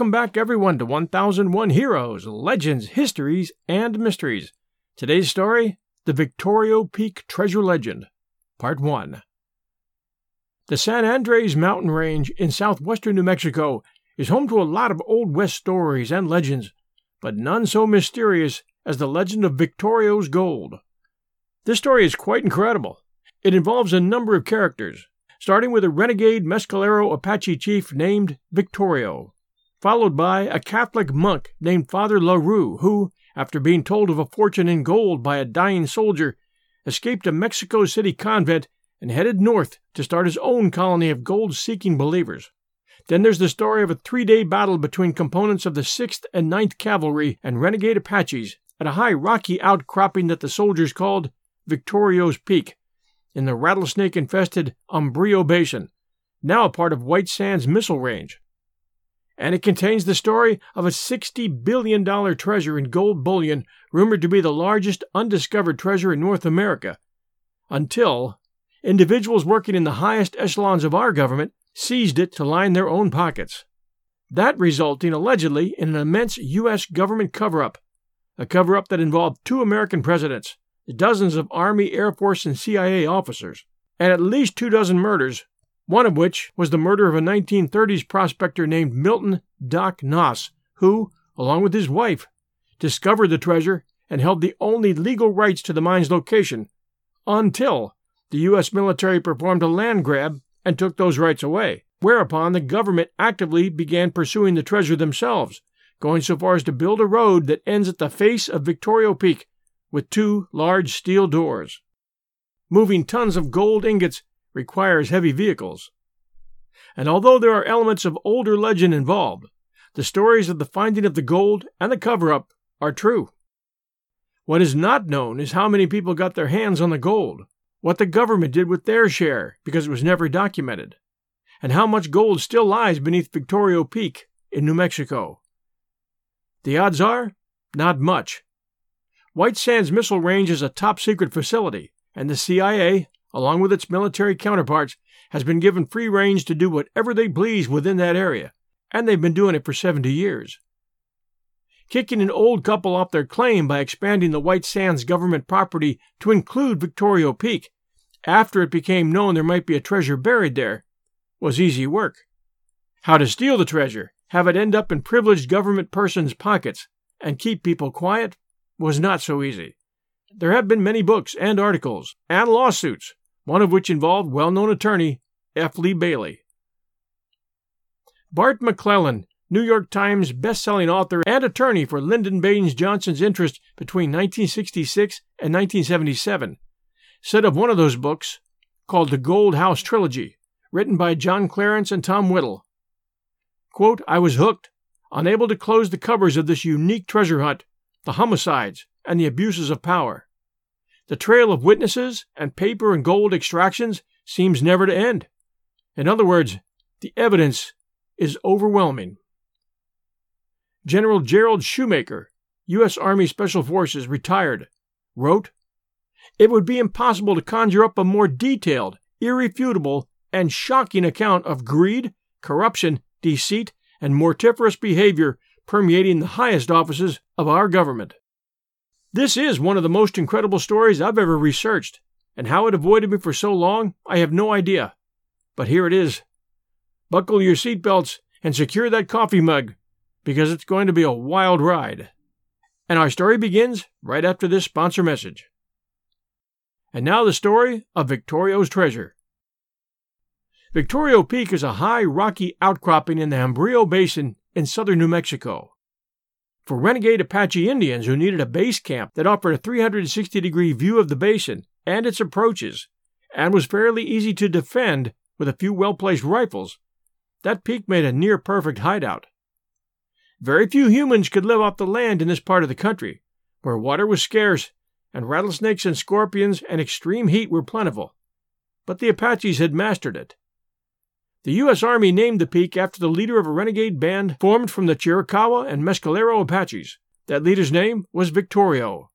Welcome back, everyone, to 1001 Heroes, Legends, Histories, and Mysteries. Today's story The Victorio Peak Treasure Legend, Part 1. The San Andres mountain range in southwestern New Mexico is home to a lot of Old West stories and legends, but none so mysterious as the legend of Victorio's gold. This story is quite incredible. It involves a number of characters, starting with a renegade Mescalero Apache chief named Victorio, followed by a Catholic monk named Father LaRue, who, after being told of a fortune in gold by a dying soldier, escaped a Mexico City convent and headed north to start his own colony of gold seeking believers. Then there's the story of a three day battle between components of the 6th and 9th Cavalry and renegade Apaches at a high rocky outcropping that the soldiers called Victorio's Peak in the rattlesnake infested Hembrillo Basin, now a part of White Sands Missile Range. And it contains the story of a $60 billion treasure in gold bullion rumored to be the largest undiscovered treasure in North America, until individuals working in the highest echelons of our government seized it to line their own pockets. That resulting allegedly in an immense U.S. government cover up, a cover up that involved two American presidents, dozens of Army, Air Force, and CIA officers, and at least two dozen murders, one of which was the murder of a 1930s prospector named Milton Doc Noss, who, along with his wife, discovered the treasure and held the only legal rights to the mine's location until the U.S. military performed a land grab and took those rights away, whereupon the government actively began pursuing the treasure themselves, going so far as to build a road that ends at the face of Victorio Peak with two large steel doors. Moving tons of gold ingots requires heavy vehicles. And although there are elements of older legend involved, the stories of the finding of the gold and the cover up are true. What is not known is how many people got their hands on the gold, what the government did with their share because it was never documented, and how much gold still lies beneath Victorio Peak in New Mexico. The odds are not much. White Sands Missile Range is a top secret facility, and the CIA, along with its military counterparts, has been given free range to do whatever they please within that area, and they've been doing it for 70 years. Kicking an old couple off their claim by expanding the White Sands government property to include Victorio Peak, after it became known there might be a treasure buried there, was easy work. How to steal the treasure, have it end up in privileged government persons' pockets, and keep people quiet was not so easy. There have been many books and articles and lawsuits, one of which involved well known attorney F. Lee Bailey. Barr McClellan, New York Times best-selling author and attorney for Lyndon Baines Johnson's interest between 1966 and 1977, said of one of those books, called The Gold House Trilogy, written by John Clarence and Tom Whittle. Quote, I was hooked, unable to close the covers of this unique treasure hunt the homicides, and the abuses of power. The trail of witnesses and paper and gold extractions seems never to end. In other words, the evidence is overwhelming. General Gerald Schoomaker, U.S. Army Special Forces, retired, wrote, It would be impossible to conjure up a more detailed, irrefutable, and shocking account of greed, corruption, deceit, and mortiferous behavior permeating the highest offices of our government. This is one of the most incredible stories I've ever researched, and how it avoided me for so long, I have no idea. But here it is. Buckle your seatbelts and secure that coffee mug, because it's going to be a wild ride. And our story begins right after this sponsor message. And now the story of Victorio's treasure. Victorio Peak is a high rocky outcropping in the Hembrillo Basin in southern New Mexico. For renegade Apache Indians who needed a base camp that offered a 360 degree view of the basin and its approaches, and was fairly easy to defend with a few well placed rifles, that peak made a near perfect hideout. Very few humans could live off the land in this part of the country, where water was scarce and rattlesnakes and scorpions and extreme heat were plentiful. But the Apaches had mastered it. The U.S. Army named the peak after the leader of a renegade band formed from the Chiricahua and Mescalero Apaches. That leader's name was Victorio.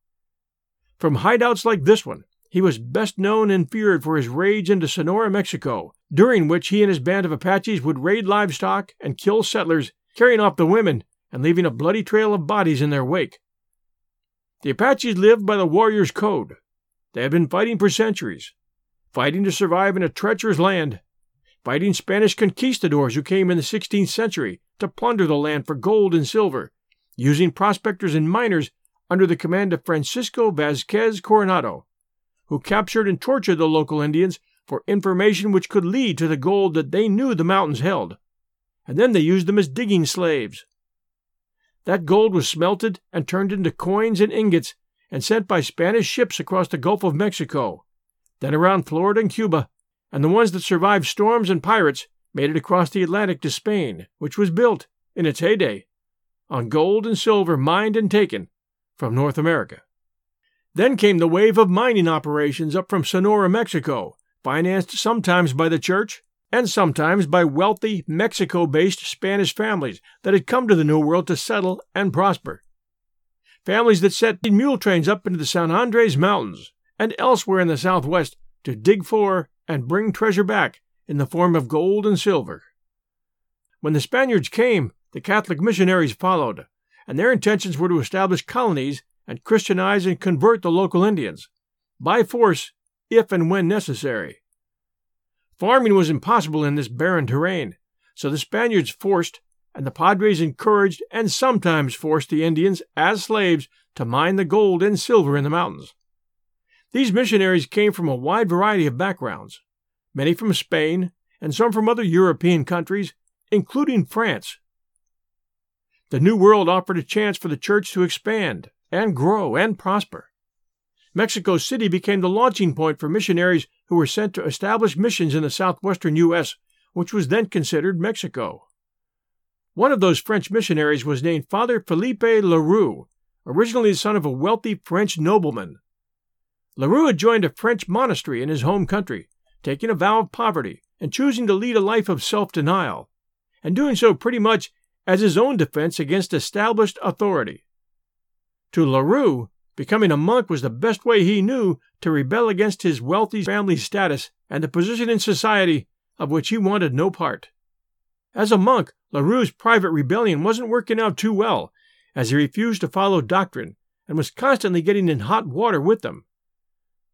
From hideouts like this one, he was best known and feared for his raids into Sonora, Mexico, during which he and his band of Apaches would raid livestock and kill settlers carrying off the women and leaving a bloody trail of bodies in their wake. The Apaches lived by the warrior's code. They had been fighting for centuries, fighting to survive in a treacherous land, fighting Spanish conquistadors who came in the 16th century to plunder the land for gold and silver, using prospectors and miners under the command of Francisco Vazquez Coronado, who captured and tortured the local Indians for information which could lead to the gold that they knew the mountains held, and then they used them as digging slaves. That gold was smelted and turned into coins and ingots and sent by Spanish ships across the Gulf of Mexico, then around Florida and Cuba, and the ones that survived storms and pirates made it across the Atlantic to Spain, which was built, in its heyday, on gold and silver mined and taken from North America. Then came the wave of mining operations up from Sonora, Mexico, financed sometimes by the church and sometimes by wealthy Mexico based Spanish families that had come to the New World to settle and prosper. Families that set mule trains up into the San Andres Mountains and elsewhere in the Southwest to dig for and bring treasure back in the form of gold and silver. When the Spaniards came, the Catholic missionaries followed, and their intentions were to establish colonies and Christianize and convert the local Indians, by force if and when necessary. Farming was impossible in this barren terrain, so the Spaniards forced, and the Padres encouraged and sometimes forced the Indians, as slaves, to mine the gold and silver in the mountains. These missionaries came from a wide variety of backgrounds, many from Spain and some from other European countries, including France. The New World offered a chance for the church to expand and grow and prosper. Mexico City became the launching point for missionaries who were sent to establish missions in the southwestern U.S., which was then considered Mexico. One of those French missionaries was named Father Philippe Larue, originally the son of a wealthy French nobleman. Larue had joined a French monastery in his home country, taking a vow of poverty and choosing to lead a life of self denial, and doing so pretty much as his own defense against established authority. To Larue, Becoming a monk was the best way he knew to rebel against his wealthy family status and the position in society of which he wanted no part. As a monk, Larue's private rebellion wasn't working out too well, as he refused to follow doctrine and was constantly getting in hot water with them.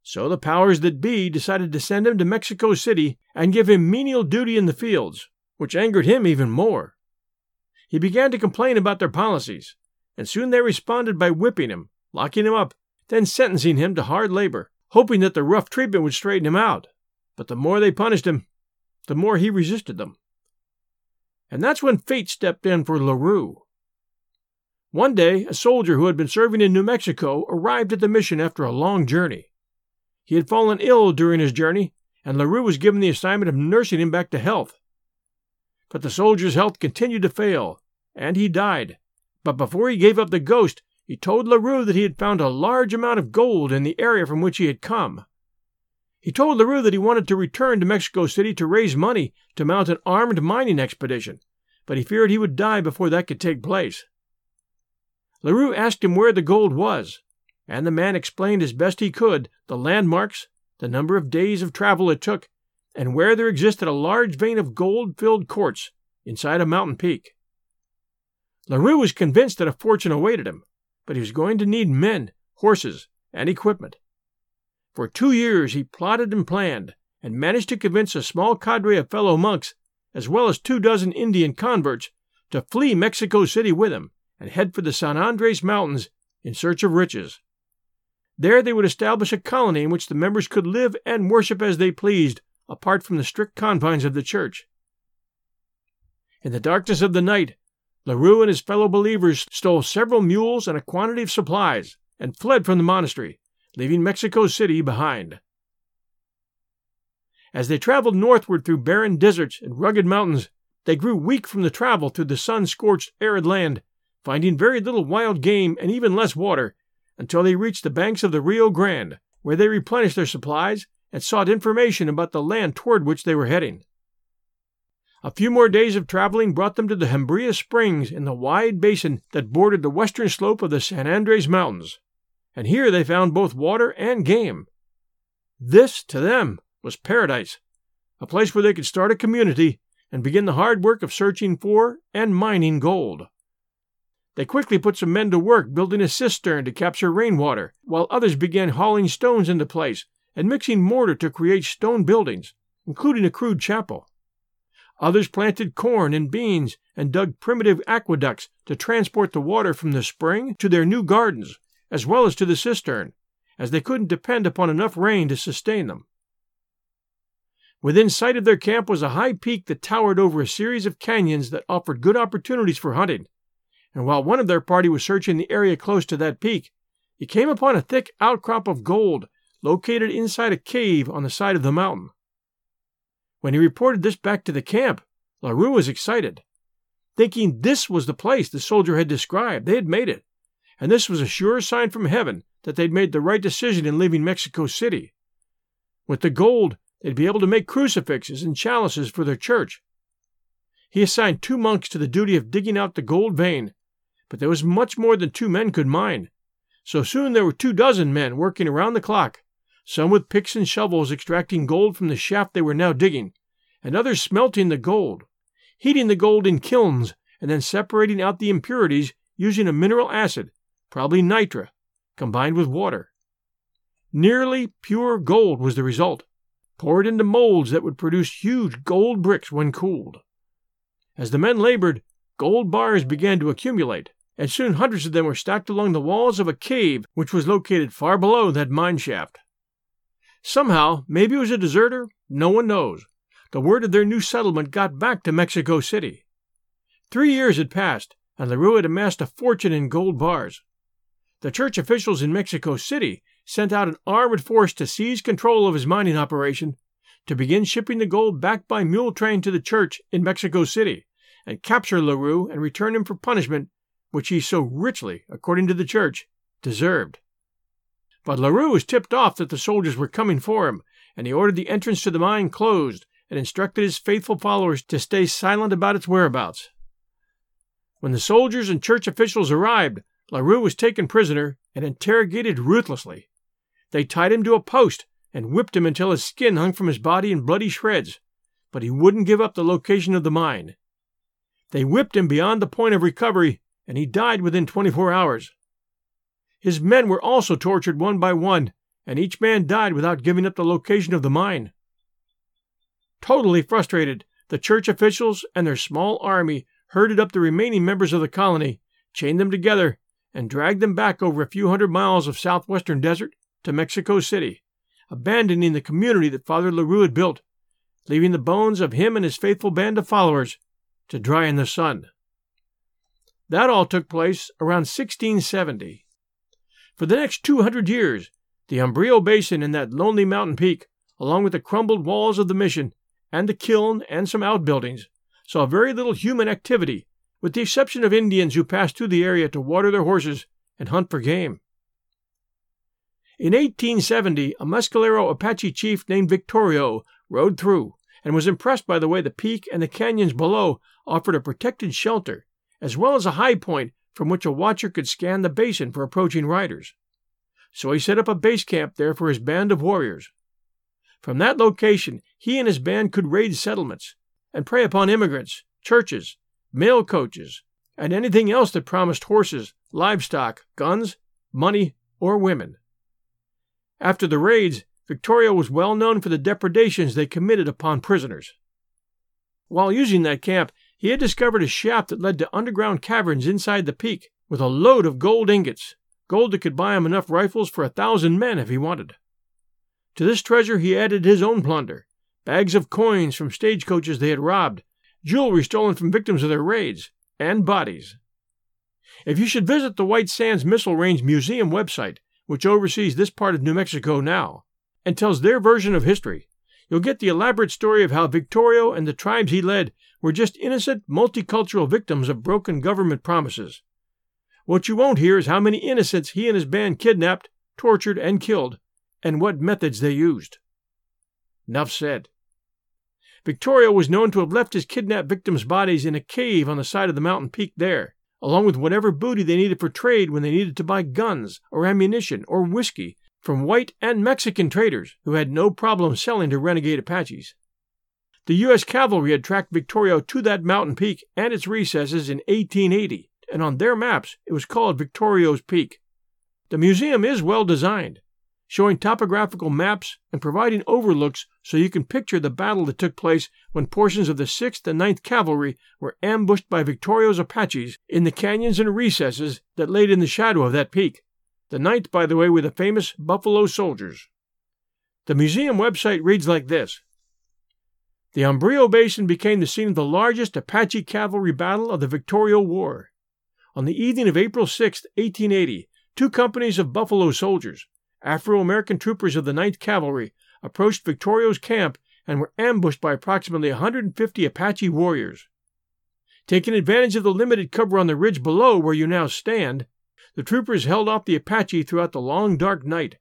So the powers that be decided to send him to Mexico City and give him menial duty in the fields, which angered him even more. He began to complain about their policies, and soon they responded by whipping him locking him up, then sentencing him to hard labor, hoping that the rough treatment would straighten him out. But the more they punished him, the more he resisted them. And that's when fate stepped in for Larue. One day, a soldier who had been serving in New Mexico arrived at the mission after a long journey. He had fallen ill during his journey, and Larue was given the assignment of nursing him back to health. But the soldier's health continued to fail, and he died. But before he gave up the ghost, he told Larue that he had found a large amount of gold in the area from which he had come. He told Larue that he wanted to return to Mexico City to raise money to mount an armed mining expedition, but he feared he would die before that could take place. Larue asked him where the gold was, and the man explained as best he could the landmarks, the number of days of travel it took, and where there existed a large vein of gold filled quartz inside a mountain peak. Larue was convinced that a fortune awaited him, but he was going to need men, horses, and equipment. For two years he plotted and planned, and managed to convince a small cadre of fellow monks, as well as two dozen Indian converts, to flee Mexico City with him and head for the San Andres Mountains in search of riches. There they would establish a colony in which the members could live and worship as they pleased, apart from the strict confines of the church. In the darkness of the night, Larue and his fellow believers stole several mules and a quantity of supplies and fled from the monastery, leaving Mexico City behind. As they traveled northward through barren deserts and rugged mountains, they grew weak from the travel through the sun scorched, arid land, finding very little wild game and even less water, until they reached the banks of the Rio Grande, where they replenished their supplies and sought information about the land toward which they were heading. A few more days of traveling brought them to the Hembria Springs in the wide basin that bordered the western slope of the San Andres Mountains, and here they found both water and game. This, to them, was paradise, a place where they could start a community and begin the hard work of searching for and mining gold. They quickly put some men to work building a cistern to capture rainwater, while others began hauling stones into place and mixing mortar to create stone buildings, including a crude chapel. Others planted corn and beans and dug primitive aqueducts to transport the water from the spring to their new gardens, as well as to the cistern, as they couldn't depend upon enough rain to sustain them. Within sight of their camp was a high peak that towered over a series of canyons that offered good opportunities for hunting, and while one of their party was searching the area close to that peak, he came upon a thick outcrop of gold located inside a cave on the side of the mountain. When he reported this back to the camp, LaRue was excited. Thinking this was the place the soldier had described, they had made it, and this was a sure sign from heaven that they'd made the right decision in leaving Mexico City. With the gold, they'd be able to make crucifixes and chalices for their church. He assigned two monks to the duty of digging out the gold vein, but there was much more than two men could mine. So soon there were two dozen men working around the clock, some with picks and shovels extracting gold from the shaft they were now digging, and others smelting the gold, heating the gold in kilns, and then separating out the impurities using a mineral acid, probably nitre, combined with water. Nearly pure gold was the result, poured into molds that would produce huge gold bricks when cooled. As the men labored, gold bars began to accumulate, and soon hundreds of them were stacked along the walls of a cave which was located far below that mine shaft. Somehow, maybe it was a deserter, no one knows. The word of their new settlement got back to Mexico City. Three years had passed, and LaRue had amassed a fortune in gold bars. The church officials in Mexico City sent out an armored force to seize control of his mining operation, to begin shipping the gold back by mule train to the church in Mexico City, and capture LaRue and return him for punishment which he so richly, according to the church, deserved. But LaRue was tipped off that the soldiers were coming for him, and he ordered the entrance to the mine closed and instructed his faithful followers to stay silent about its whereabouts. When the soldiers and church officials arrived, LaRue was taken prisoner and interrogated ruthlessly. They tied him to a post and whipped him until his skin hung from his body in bloody shreds, but he wouldn't give up the location of the mine. They whipped him beyond the point of recovery, and he died within 24 hours. His men were also tortured one by one, and each man died without giving up the location of the mine. Totally frustrated, the church officials and their small army herded up the remaining members of the colony, chained them together, and dragged them back over a few hundred miles of southwestern desert to Mexico City, abandoning the community that Father LaRue had built, leaving the bones of him and his faithful band of followers to dry in the sun. That all took place around 1670. For the next 200 years, the Hembrillo Basin and that lonely mountain peak, along with the crumbled walls of the mission, and the kiln and some outbuildings, saw very little human activity, with the exception of Indians who passed through the area to water their horses and hunt for game. In 1870, a Mescalero Apache chief named Victorio rode through and was impressed by the way the peak and the canyons below offered a protected shelter, as well as a high point from which a watcher could scan the basin for approaching riders. So he set up a base camp there for his band of warriors. From that location, he and his band could raid settlements and prey upon immigrants, churches, mail coaches, and anything else that promised horses, livestock, guns, money, or women. After the raids, Victorio was well known for the depredations they committed upon prisoners. While using that camp, he had discovered a shaft that led to underground caverns inside the peak, with a load of gold ingots, gold that could buy him enough rifles for a thousand men if he wanted. To this treasure he added his own plunder bags of coins from stagecoaches they had robbed, jewelry stolen from victims of their raids, and bodies. If you should visit the White Sands Missile Range Museum website, which oversees this part of New Mexico now, and tells their version of history, you'll get the elaborate story of how Victorio and the tribes he led were just innocent multicultural victims of broken government promises. What you won't hear is how many innocents he and his band kidnapped, tortured, and killed, and what methods they used. Enough said. Victorio was known to have left his kidnapped victims' bodies in a cave on the side of the mountain peak there, along with whatever booty they needed for trade when they needed to buy guns or ammunition or whiskey from white and Mexican traders who had no problem selling to renegade Apaches. The U.S. cavalry had tracked Victorio to that mountain peak and its recesses in 1880, and on their maps it was called Victorio's Peak. The museum is well designed, showing topographical maps and providing overlooks so you can picture the battle that took place when portions of the 6th and 9th Cavalry were ambushed by Victorio's Apaches in the canyons and recesses that laid in the shadow of that peak. The ninth, by the way, were the famous Buffalo Soldiers. The museum website reads like this The Hembrillo Basin became the scene of the largest Apache cavalry battle of the Victorio War. On the evening of April 6, 1880, two companies of Buffalo soldiers, Afro American troopers of the 9th Cavalry, approached Victorio's camp and were ambushed by approximately 150 Apache warriors. Taking advantage of the limited cover on the ridge below where you now stand, the troopers held off the Apache throughout the long dark night.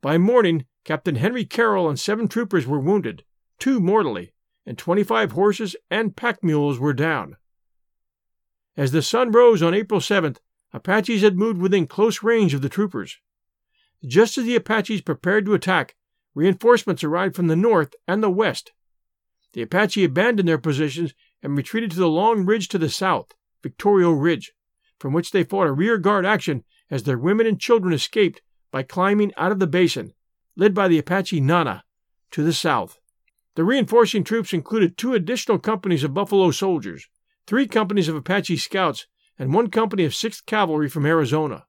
By morning, Captain Henry Carroll and seven troopers were wounded, two mortally, and 25 horses and pack mules were down. As the sun rose on April 7th, Apaches had moved within close range of the troopers. Just as the Apaches prepared to attack, reinforcements arrived from the north and the west. The Apache abandoned their positions and retreated to the long ridge to the south, Victorio Ridge, from which they fought a rear guard action as their women and children escaped by climbing out of the basin, led by the Apache Nana, to the south. The reinforcing troops included two additional companies of Buffalo soldiers, three companies of Apache scouts, and one company of 6th Cavalry from Arizona.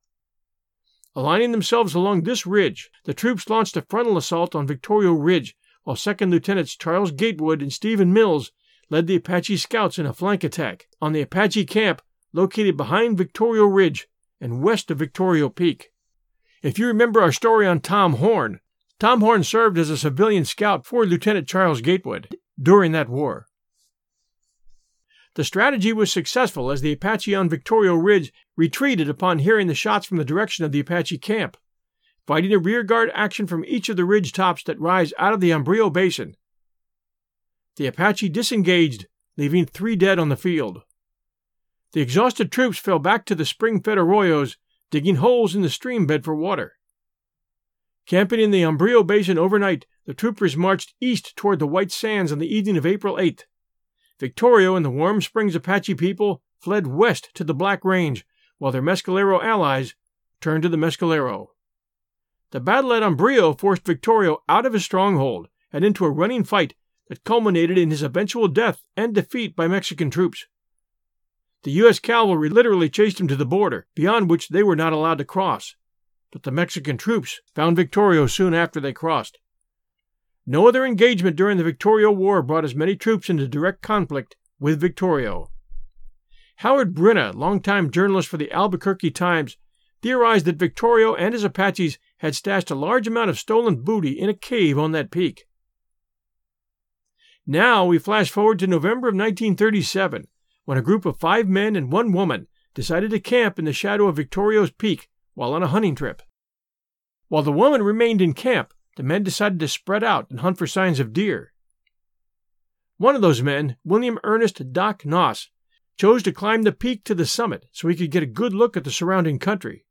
Aligning themselves along this ridge, the troops launched a frontal assault on Victorio Ridge, while Second Lieutenants Charles Gatewood and Stephen Mills led the Apache scouts in a flank attack on the Apache camp located behind Victorio Ridge and west of Victorio Peak. If you remember our story on Tom Horn, Tom Horn served as a civilian scout for Lieutenant Charles Gatewood during that war. The strategy was successful as the Apache on Victorio Ridge retreated upon hearing the shots from the direction of the Apache camp, fighting a rearguard action from each of the ridge tops that rise out of the Hembrillo Basin. The Apache disengaged, leaving three dead on the field. The exhausted troops fell back to the spring fed arroyos, digging holes in the stream bed for water. Camping in the Hembrillo Basin overnight, the troopers marched east toward the White Sands on the evening of April 8th. Victorio and the Warm Springs Apache people fled west to the Black Range, while their Mescalero allies turned to the Mescalero. The battle at Hembrillo forced Victorio out of his stronghold and into a running fight that culminated in his eventual death and defeat by Mexican troops. The U.S. cavalry literally chased him to the border, beyond which they were not allowed to cross. But the Mexican troops found Victorio soon after they crossed. No other engagement during the Victorio War brought as many troops into direct conflict with Victorio. Howard Brinna, longtime journalist for the Albuquerque Times, theorized that Victorio and his Apaches had stashed a large amount of stolen booty in a cave on that peak. Now we flash forward to November of 1937, when a group of five men and one woman decided to camp in the shadow of Victorio's Peak while on a hunting trip. While the woman remained in camp, the men decided to spread out and hunt for signs of deer. One of those men, William Ernest Doc Noss, chose to climb the peak to the summit so he could get a good look at the surrounding country.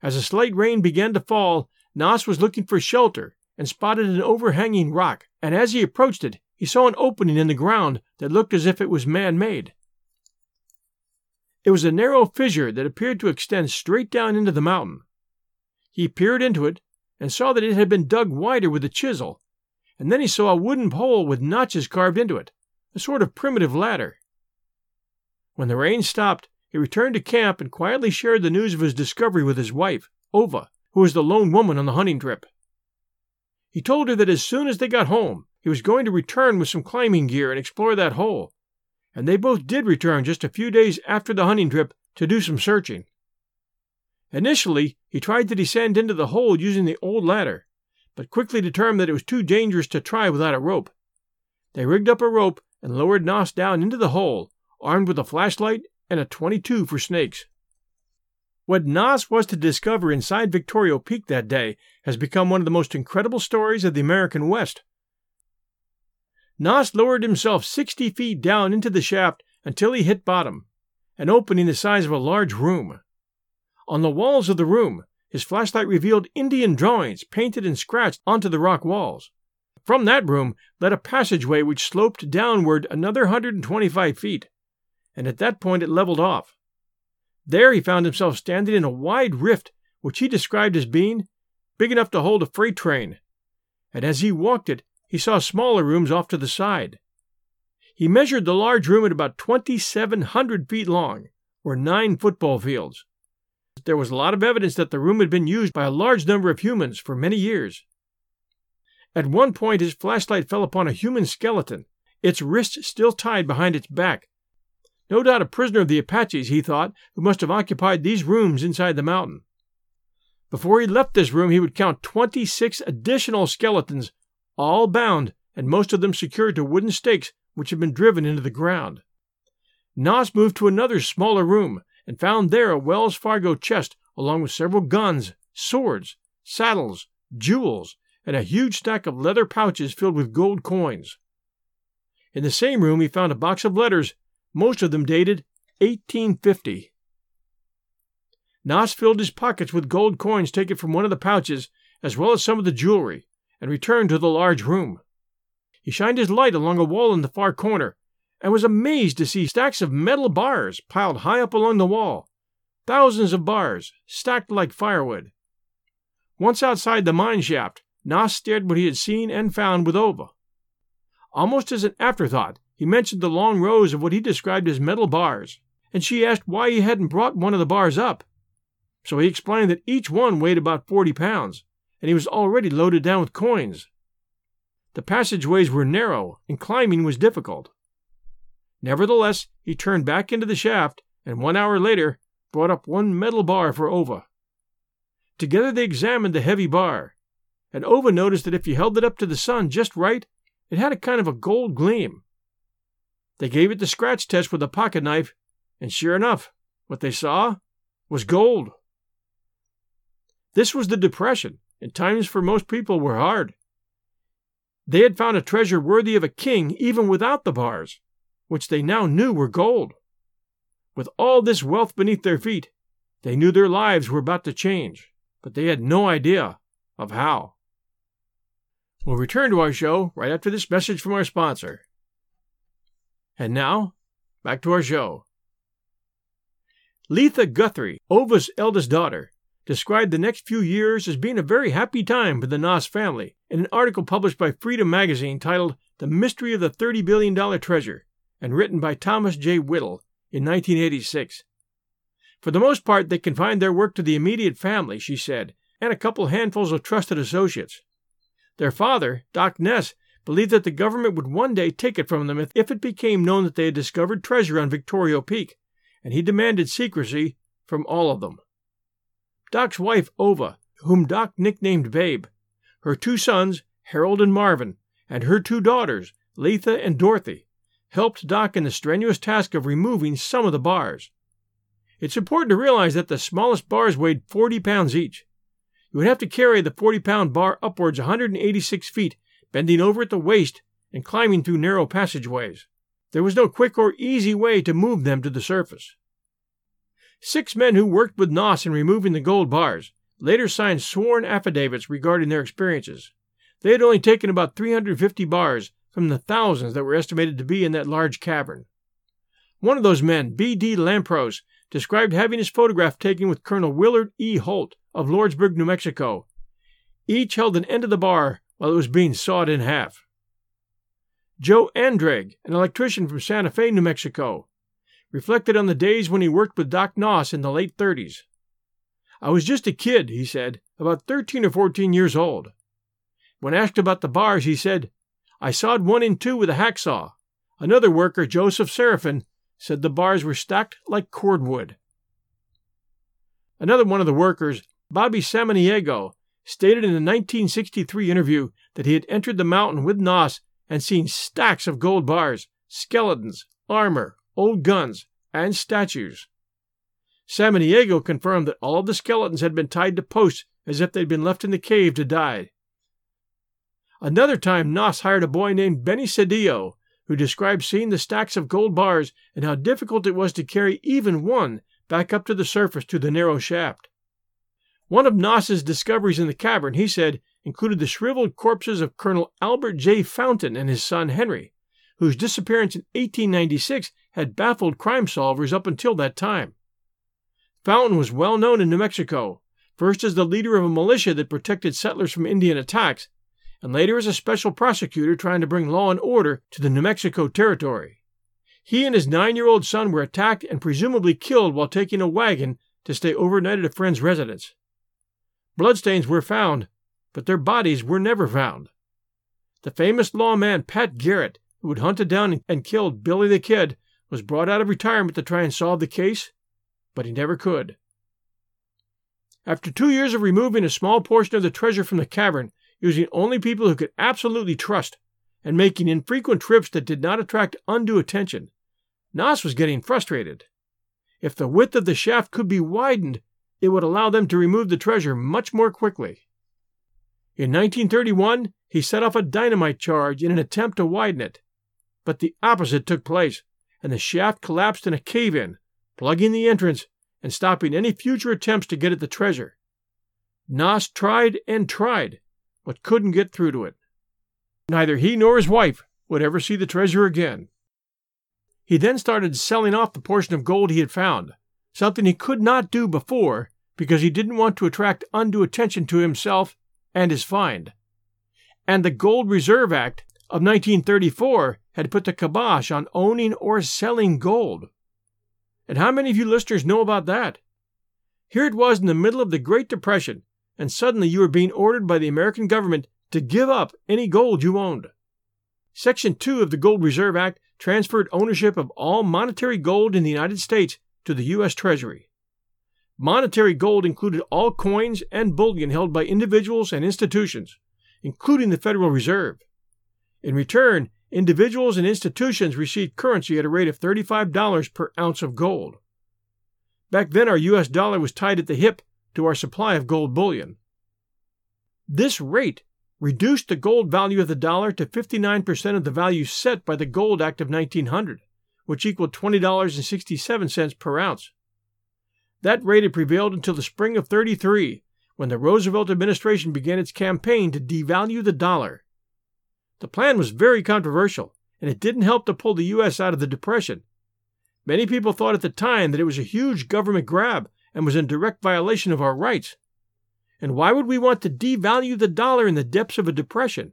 As a slight rain began to fall, Noss was looking for shelter and spotted an overhanging rock, and as he approached it, he saw an opening in the ground that looked as if it was man made. It was a narrow fissure that appeared to extend straight down into the mountain. He peered into it and saw that it had been dug wider with a chisel, and then he saw a wooden pole with notches carved into it, a sort of primitive ladder. When the rain stopped, he returned to camp and quietly shared the news of his discovery with his wife, Ova, who was the lone woman on the hunting trip. He told her that as soon as they got home, he was going to return with some climbing gear and explore that hole, and they both did return just a few days after the hunting trip to do some searching. Initially, he tried to descend into the hole using the old ladder, but quickly determined that it was too dangerous to try without a rope. They rigged up a rope and lowered Noss down into the hole, armed with a flashlight and a 22 for snakes. What Noss was to discover inside Victorio Peak that day has become one of the most incredible stories of the American West. Noss lowered himself 60 feet down into the shaft until he hit bottom, an opening the size of a large room. On the walls of the room, his flashlight revealed Indian drawings painted and scratched onto the rock walls. From that room led a passageway which sloped downward another 125 feet, and at that point it leveled off. There he found himself standing in a wide rift which he described as being big enough to hold a freight train, and as he walked it, he saw smaller rooms off to the side. He measured the large room at about 2,700 feet long, or nine football fields. There was a lot of evidence that the room had been used by a large number of humans for many years. At one point, his flashlight fell upon a human skeleton, its wrists still tied behind its back. No doubt a prisoner of the Apaches, he thought, who must have occupied these rooms inside the mountain. Before he left this room, he would count 26 additional skeletons, all bound and most of them secured to wooden stakes which had been driven into the ground. Noss moved to another smaller room and found there a Wells Fargo chest along with several guns, swords, saddles, jewels, and a huge stack of leather pouches filled with gold coins. In the same room, he found a box of letters, most of them dated 1850. Noss filled his pockets with gold coins taken from one of the pouches, as well as some of the jewelry, and returned to the large room. He shined his light along a wall in the far corner, and was amazed to see stacks of metal bars piled high up along the wall. Thousands of bars, stacked like firewood. Once outside the mine shaft, Noss stared what he had seen and found with Ova. Almost as an afterthought, he mentioned the long rows of what he described as metal bars, and she asked why he hadn't brought one of the bars up. So he explained that each one weighed about forty pounds, and he was already loaded down with coins. The passageways were narrow, and climbing was difficult. Nevertheless, he turned back into the shaft, and one hour later brought up one metal bar for Ova. Together they examined the heavy bar, and Ova noticed that if you held it up to the sun just right, it had a kind of a gold gleam. They gave it the scratch test with a pocket knife, and sure enough, what they saw was gold. This was the Depression, and times for most people were hard. They had found a treasure worthy of a king even without the bars, which they now knew were gold. With all this wealth beneath their feet, they knew their lives were about to change, but they had no idea of how. We'll return to our show right after this message from our sponsor. And now, back to our show. Letha Guthrie, Ova's eldest daughter, described the next few years as being a very happy time for the Noss family in an article published by Freedom magazine titled The Mystery of the $30 Billion Treasure and written by Thomas J. Whittle in 1986. For the most part, they confined their work to the immediate family, she said, and a couple handfuls of trusted associates. Their father, Doc Noss, believed that the government would one day take it from them if, if it became known that they had discovered treasure on Victorio Peak, and he demanded secrecy from all of them. Doc's wife, Ova, whom Doc nicknamed Babe, her two sons, Harold and Marvin, and her two daughters, Letha and Dorothy, helped Doc in the strenuous task of removing some of the bars. It's important to realize that the smallest bars weighed 40 pounds each, you would have to carry the 40 pound bar upwards 186 feet, bending over at the waist and climbing through narrow passageways. There was no quick or easy way to move them to the surface. Six men who worked with Noss in removing the gold bars later signed sworn affidavits regarding their experiences. They had only taken about 350 bars from the thousands that were estimated to be in that large cavern. One of those men, B.D. Lampros, described having his photograph taken with Colonel Willard E. Holt of Lordsburg, New Mexico. Each held an end of the bar while it was being sawed in half. Joe Andrade, an electrician from Santa Fe, New Mexico, reflected on the days when he worked with Doc Noss in the late 30s. I was just a kid, he said, about 13 or 14 years old. When asked about the bars, he said, I sawed one in two with a hacksaw. Another worker, Joseph Seraphin, said the bars were stacked like cordwood. Another one of the workers, Bobby Samaniego, stated in a 1963 interview that he had entered the mountain with Noss and seen stacks of gold bars, skeletons, armor, old guns, and statues. Samaniego confirmed that all of the skeletons had been tied to posts as if they'd been left in the cave to die. Another time, Noss hired a boy named Benny Cedillo who described seeing the stacks of gold bars and how difficult it was to carry even one back up to the surface to the narrow shaft. One of Noss's discoveries in the cavern, he said, included the shriveled corpses of Colonel Albert J. Fountain and his son Henry, whose disappearance in 1896 had baffled crime solvers up until that time. Fountain was well known in New Mexico, first as the leader of a militia that protected settlers from Indian attacks, and later as a special prosecutor trying to bring law and order to the New Mexico Territory. He and his nine year old son were attacked and presumably killed while taking a wagon to stay overnight at a friend's residence. Bloodstains were found, but their bodies were never found. The famous lawman Pat Garrett, who had hunted down and killed Billy the Kid, was brought out of retirement to try and solve the case, but he never could. After two years of removing a small portion of the treasure from the cavern, using only people who could absolutely trust, and making infrequent trips that did not attract undue attention, Noss was getting frustrated. If the width of the shaft could be widened, it would allow them to remove the treasure much more quickly. In 1931, he set off a dynamite charge in an attempt to widen it, but the opposite took place, and the shaft collapsed in a cave in, plugging the entrance and stopping any future attempts to get at the treasure. Noss tried and tried, but couldn't get through to it. Neither he nor his wife would ever see the treasure again. He then started selling off the portion of gold he had found, something he could not do before because he didn't want to attract undue attention to himself and his find. And the Gold Reserve Act of 1934 had put the kibosh on owning or selling gold. And how many of you listeners know about that? Here it was in the middle of the Great Depression, and suddenly you were being ordered by the American government to give up any gold you owned. Section 2 of the Gold Reserve Act transferred ownership of all monetary gold in the United States to the U.S. Treasury. Monetary gold included all coins and bullion held by individuals and institutions, including the Federal Reserve. In return, individuals and institutions received currency at a rate of $35 per ounce of gold. Back then, our U.S. dollar was tied at the hip to our supply of gold bullion. This rate reduced the gold value of the dollar to 59% of the value set by the Gold Act of 1900 which equaled $20.67 per ounce. That rate had prevailed until the spring of 33, when the Roosevelt administration began its campaign to devalue the dollar. The plan was very controversial, and it didn't help to pull the U.S. out of the Depression. Many people thought at the time that it was a huge government grab and was in direct violation of our rights. And why would we want to devalue the dollar in the depths of a depression?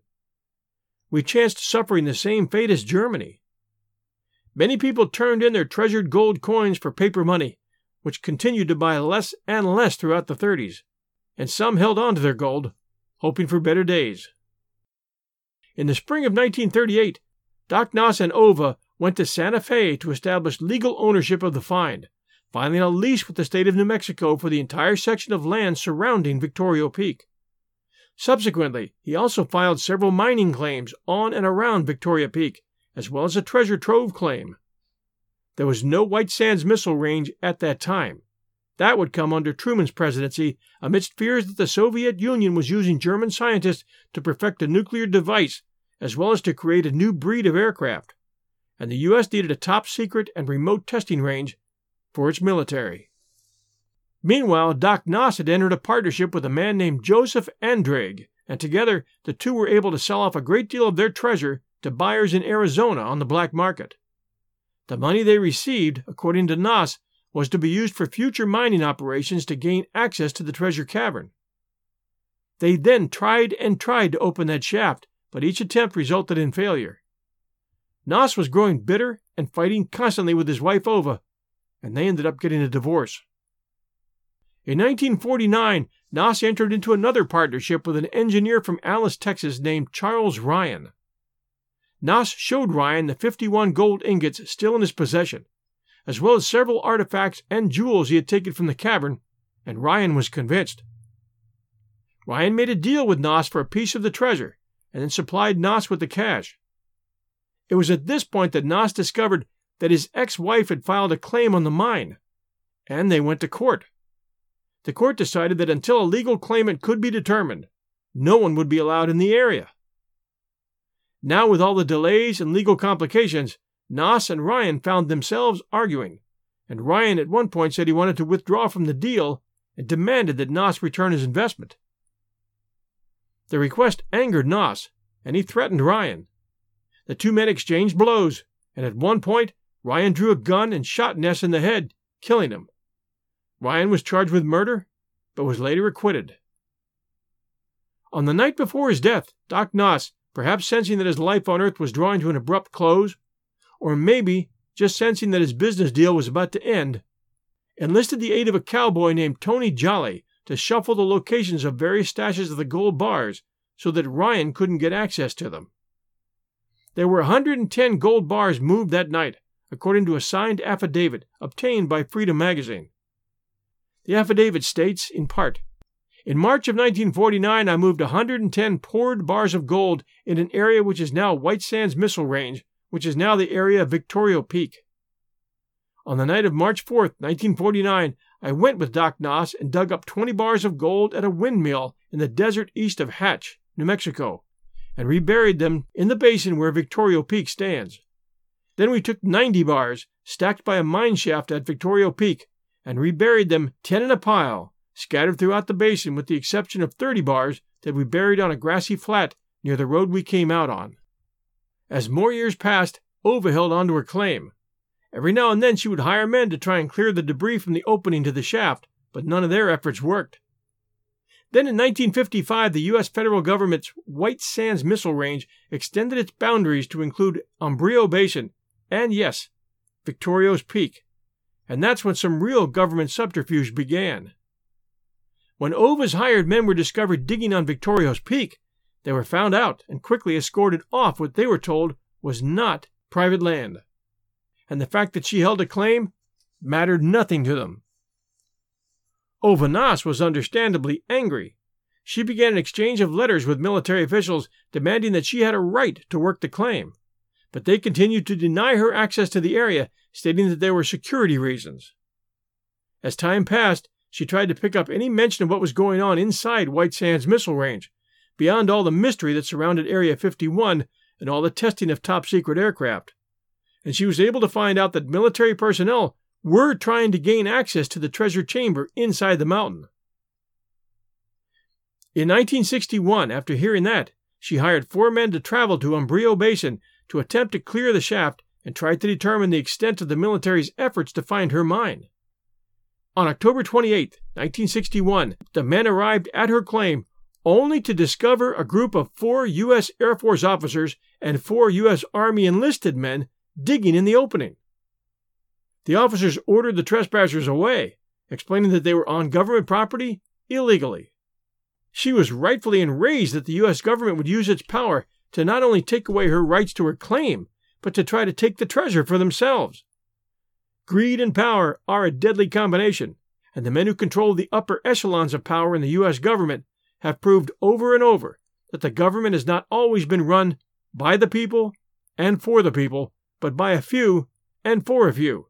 We chanced suffering the same fate as Germany. Many people turned in their treasured gold coins for paper money, which continued to buy less and less throughout the 30s, and some held on to their gold, hoping for better days. In the spring of 1938, Doc Noss and Ova went to Santa Fe to establish legal ownership of the find, filing a lease with the state of New Mexico for the entire section of land surrounding Victorio Peak. Subsequently, he also filed several mining claims on and around Victorio Peak, as well as a treasure trove claim. There was no White Sands missile range at that time. That would come under Truman's presidency amidst fears that the Soviet Union was using German scientists to perfect a nuclear device as well as to create a new breed of aircraft. And the U.S. needed a top secret and remote testing range for its military. Meanwhile, Doc Noss had entered a partnership with a man named Joseph Andrade, and together the two were able to sell off a great deal of their treasure to buyers in Arizona on the black market. The money they received, according to Noss, was to be used for future mining operations to gain access to the treasure cavern. They then tried and tried to open that shaft, but each attempt resulted in failure. Noss was growing bitter and fighting constantly with his wife Ova, and they ended up getting a divorce. In 1949, Noss entered into another partnership with an engineer from Alice, Texas named Charles Ryan. Noss showed Ryan the 51 gold ingots still in his possession, as well as several artifacts and jewels he had taken from the cavern, and Ryan was convinced. Ryan made a deal with Noss for a piece of the treasure, and then supplied Noss with the cash. It was at this point that Noss discovered that his ex wife had filed a claim on the mine, and they went to court. The court decided that until a legal claimant could be determined, no one would be allowed in the area. Now, with all the delays and legal complications, Noss and Ryan found themselves arguing, and Ryan at one point said he wanted to withdraw from the deal and demanded that Noss return his investment. The request angered Noss, and he threatened Ryan. The two men exchanged blows, and at one point, Ryan drew a gun and shot Noss in the head, killing him. Ryan was charged with murder, but was later acquitted. On the night before his death, Doc Noss, perhaps sensing that his life on Earth was drawing to an abrupt close, or maybe just sensing that his business deal was about to end, enlisted the aid of a cowboy named Tony Jolly to shuffle the locations of various stashes of the gold bars so that Ryan couldn't get access to them. There were 110 gold bars moved that night, according to a signed affidavit obtained by Freedom magazine. The affidavit states, in part, in March of 1949, I moved 110 poured bars of gold in an area which is now White Sands Missile Range, which is now the area of Victorio Peak. On the night of March 4, 1949, I went with Doc Noss and dug up 20 bars of gold at a windmill in the desert east of Hatch, New Mexico, and reburied them in the basin where Victorio Peak stands. Then we took 90 bars, stacked by a mine shaft at Victorio Peak, and reburied them 10 in a pile, scattered throughout the basin with the exception of 30 bars that we buried on a grassy flat near the road we came out on. As more years passed, Ova held on to her claim. Every now and then she would hire men to try and clear the debris from the opening to the shaft, but none of their efforts worked. Then in 1955, the U.S. federal government's White Sands Missile Range extended its boundaries to include Hembrillo Basin and, yes, Victorio's Peak. And that's when some real government subterfuge began. When Ova's hired men were discovered digging on Victorio's Peak, they were found out and quickly escorted off what they were told was not private land. And the fact that she held a claim mattered nothing to them. Ova Noss was understandably angry. She began an exchange of letters with military officials demanding that she had a right to work the claim. But they continued to deny her access to the area, stating that there were security reasons. As time passed, she tried to pick up any mention of what was going on inside White Sands Missile Range, beyond all the mystery that surrounded Area 51 and all the testing of top secret aircraft. And she was able to find out that military personnel were trying to gain access to the treasure chamber inside the mountain. In 1961, after hearing that, she hired four men to travel to Hembrillo Basin to attempt to clear the shaft and try to determine the extent of the military's efforts to find her mine. On October 28, 1961, the men arrived at her claim only to discover a group of four U.S. Air Force officers and four U.S. Army enlisted men digging in the opening. The officers ordered the trespassers away, explaining that they were on government property illegally. She was rightfully enraged that the U.S. government would use its power to not only take away her rights to her claim, but to try to take the treasure for themselves. Greed and power are a deadly combination, and the men who control the upper echelons of power in the U.S. government have proved over and over that the government has not always been run by the people and for the people, but by a few and for a few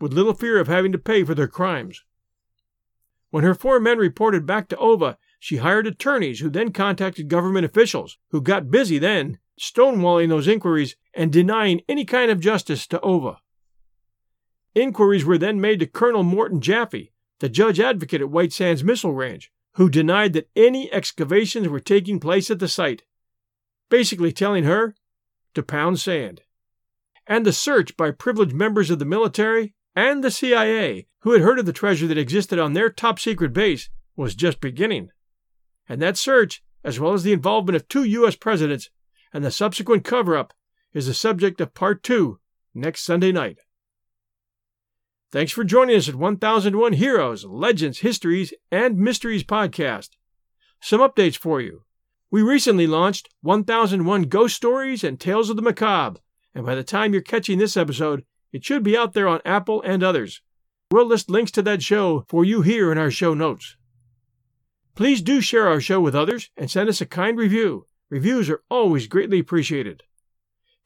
with little fear of having to pay for their crimes. When her four men reported back to Ova, she hired attorneys who then contacted government officials, who got busy then stonewalling those inquiries and denying any kind of justice to Ova. Inquiries were then made to Colonel Morton Jaffe, the judge advocate at White Sands Missile Range, who denied that any excavations were taking place at the site, basically telling her to pound sand. And the search by privileged members of the military and the CIA, who had heard of the treasure that existed on their top secret base, was just beginning. And that search, as well as the involvement of two U.S. presidents and the subsequent cover up, is the subject of part two next Sunday night. Thanks for joining us at 1001 Heroes, Legends, Histories, and Mysteries podcast. Some updates for you. We recently launched 1001 Ghost Stories and Tales of the Macabre, and by the time you're catching this episode, it should be out there on Apple and others. We'll list links to that show for you here in our show notes. Please do share our show with others and send us a kind review. Reviews are always greatly appreciated.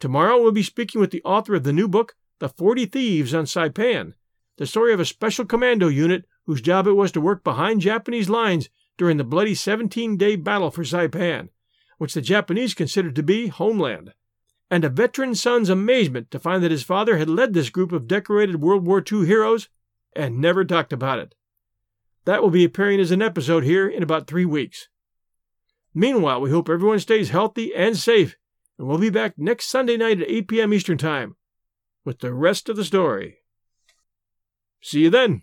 Tomorrow we'll be speaking with the author of the new book, The Forty Thieves on Saipan, the story of a special commando unit whose job it was to work behind Japanese lines during the bloody 17 day battle for Saipan, which the Japanese considered to be homeland and a veteran son's amazement to find that his father had led this group of decorated World War II heroes and never talked about it. That will be appearing as an episode here in about three weeks. Meanwhile, we hope everyone stays healthy and safe, and we'll be back next Sunday night at 8 p.m. Eastern Time with the rest of the story. See you then.